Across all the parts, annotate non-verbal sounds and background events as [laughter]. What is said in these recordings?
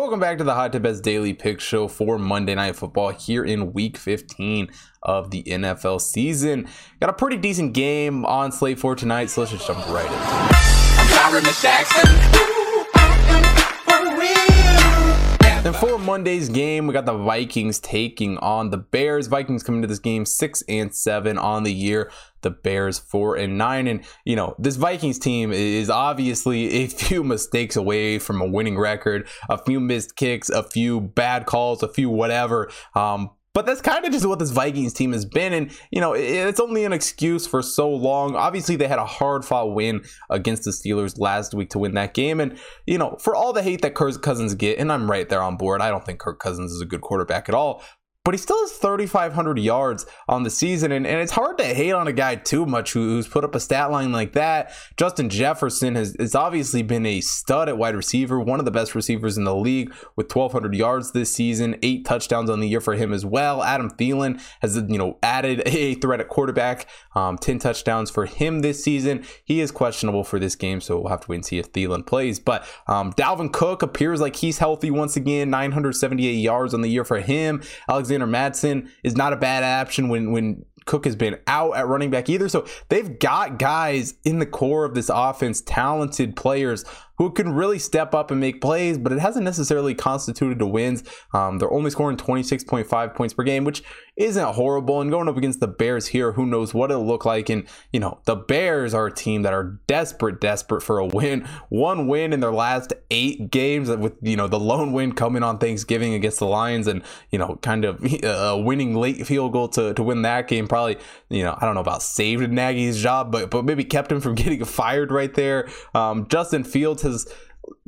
Welcome back to the Hot Tip Bets Daily Pick Show for Monday Night Football here in Week 15 of the NFL season. Got a pretty decent game on slate for tonight, so let's just jump right in. And for Monday's game, we got the Vikings taking on the Bears. Vikings coming to this game six and seven on the year the Bears four and nine. And you know, this Vikings team is obviously a few mistakes away from a winning record, a few missed kicks, a few bad calls, a few whatever. Um, but that's kind of just what this Vikings team has been. And, you know, it's only an excuse for so long. Obviously, they had a hard fought win against the Steelers last week to win that game. And, you know, for all the hate that Kirk Cousins get, and I'm right there on board, I don't think Kirk Cousins is a good quarterback at all but he still has 3,500 yards on the season. And, and it's hard to hate on a guy too much who, who's put up a stat line like that. Justin Jefferson has, has obviously been a stud at wide receiver, one of the best receivers in the league with 1,200 yards this season, eight touchdowns on the year for him as well. Adam Thielen has, you know, added [laughs] a threat at quarterback, um, 10 touchdowns for him this season. He is questionable for this game, so we'll have to wait and see if Thielen plays. But um, Dalvin Cook appears like he's healthy once again, 978 yards on the year for him. Alex Alexander Mattison is not a bad option when when Cook has been out at running back either. So they've got guys in the core of this offense, talented players who can really step up and make plays, but it hasn't necessarily constituted to wins. Um, they're only scoring 26.5 points per game, which isn't horrible. And going up against the Bears here, who knows what it'll look like. And, you know, the Bears are a team that are desperate, desperate for a win. One win in their last eight games, with, you know, the lone win coming on Thanksgiving against the Lions and, you know, kind of [laughs] a winning late field goal to, to win that game. Probably, you know, I don't know about saved Nagy's job, but, but maybe kept him from [laughs] getting fired right there. Um, Justin Fields has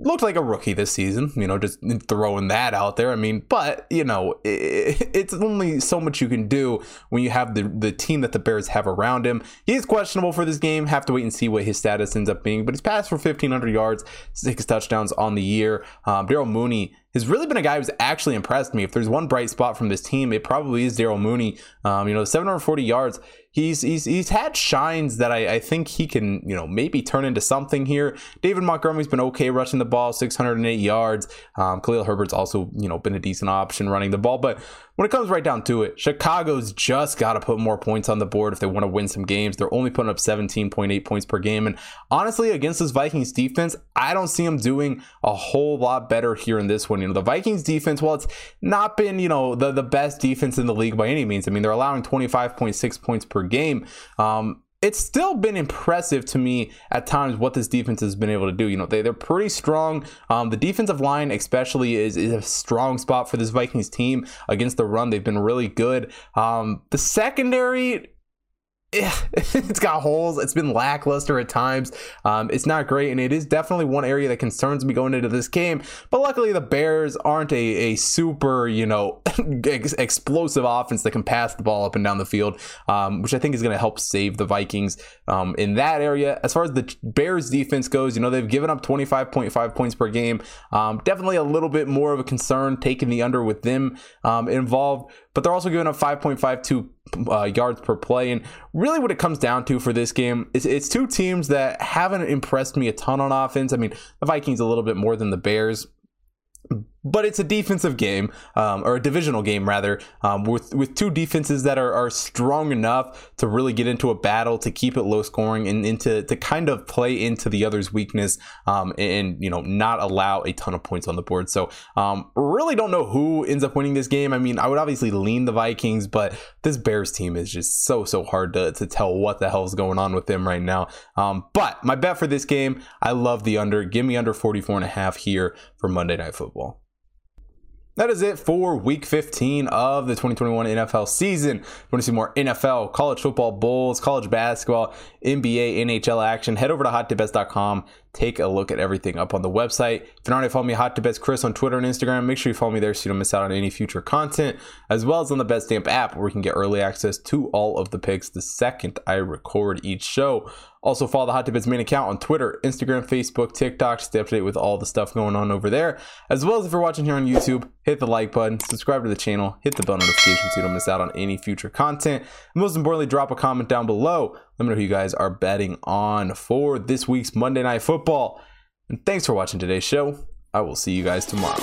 looked like a rookie this season, you know, just throwing that out there. I mean, but, you know, it, it's only so much you can do when you have the, the team that the Bears have around him. He's questionable for this game. Have to wait and see what his status ends up being, but he's passed for 1,500 yards, six touchdowns on the year. Um, Darnell Mooney has really been a guy who's actually impressed me. If there's one bright spot from this team, it probably is Daryl Mooney. Um, you know, 740 yards. He's he's he's had shines that I, I think he can you know maybe turn into something here. David Montgomery's been okay rushing the ball, 608 yards. Um, Khalil Herbert's also you know been a decent option running the ball, but when it comes right down to it, Chicago's just got to put more points on the board if they want to win some games. They're only putting up 17.8 points per game. And honestly, against this Vikings defense, I don't see them doing a whole lot better here in this one. You know, the Vikings defense, well, it's not been, you know, the, the best defense in the league by any means. I mean, they're allowing 25.6 points per game. Um, it's still been impressive to me at times what this defense has been able to do. You know, they, they're pretty strong. Um, the defensive line, especially, is, is a strong spot for this Vikings team against the run. They've been really good. Um, the secondary, [laughs] it's got holes. It's been lackluster at times. Um, it's not great, and it is definitely one area that concerns me going into this game. But luckily, the Bears aren't a, a super, you know, [laughs] ex- explosive offense that can pass the ball up and down the field, um, which I think is going to help save the Vikings um, in that area. As far as the Bears defense goes, you know, they've given up 25.5 points per game. Um, definitely a little bit more of a concern taking the under with them um, involved but they're also giving up 5.52 uh, yards per play. And really, what it comes down to for this game is it's two teams that haven't impressed me a ton on offense. I mean, the Vikings a little bit more than the Bears but it's a defensive game um, or a divisional game rather um, with with two defenses that are, are strong enough to really get into a battle to keep it low scoring and, and to, kind of play into the other's weakness um, and you know not allow a ton of points on the board. So um, really don't know who ends up winning this game. I mean I would obviously lean the Vikings but this Bears team is just so so hard to, to tell what the hell is going on with them right now. Um, but my bet for this game I love the under. Give me under 44 and a half here for Monday Night Football that is it for week 15 of the 2021 NFL season. If you want to see more NFL, college football, Bulls, college basketball, NBA, NHL action, head over to hottipbets.com. Take a look at everything up on the website. If you're not already following me, Hot Tip Bets Chris on Twitter and Instagram, make sure you follow me there so you don't miss out on any future content, as well as on the BetStamp app where you can get early access to all of the picks the second I record each show. Also, follow the Hot Tip Bets main account on Twitter, Instagram, Facebook, TikTok to stay up to date with all the stuff going on over there. As well as if you're watching here on YouTube, hit the like button, subscribe to the channel, hit the bell notification so you don't miss out on any future content. And most importantly, drop a comment down below. Let me know who you guys are betting on for this week's Monday Night Football. And thanks for watching today's show. I will see you guys tomorrow.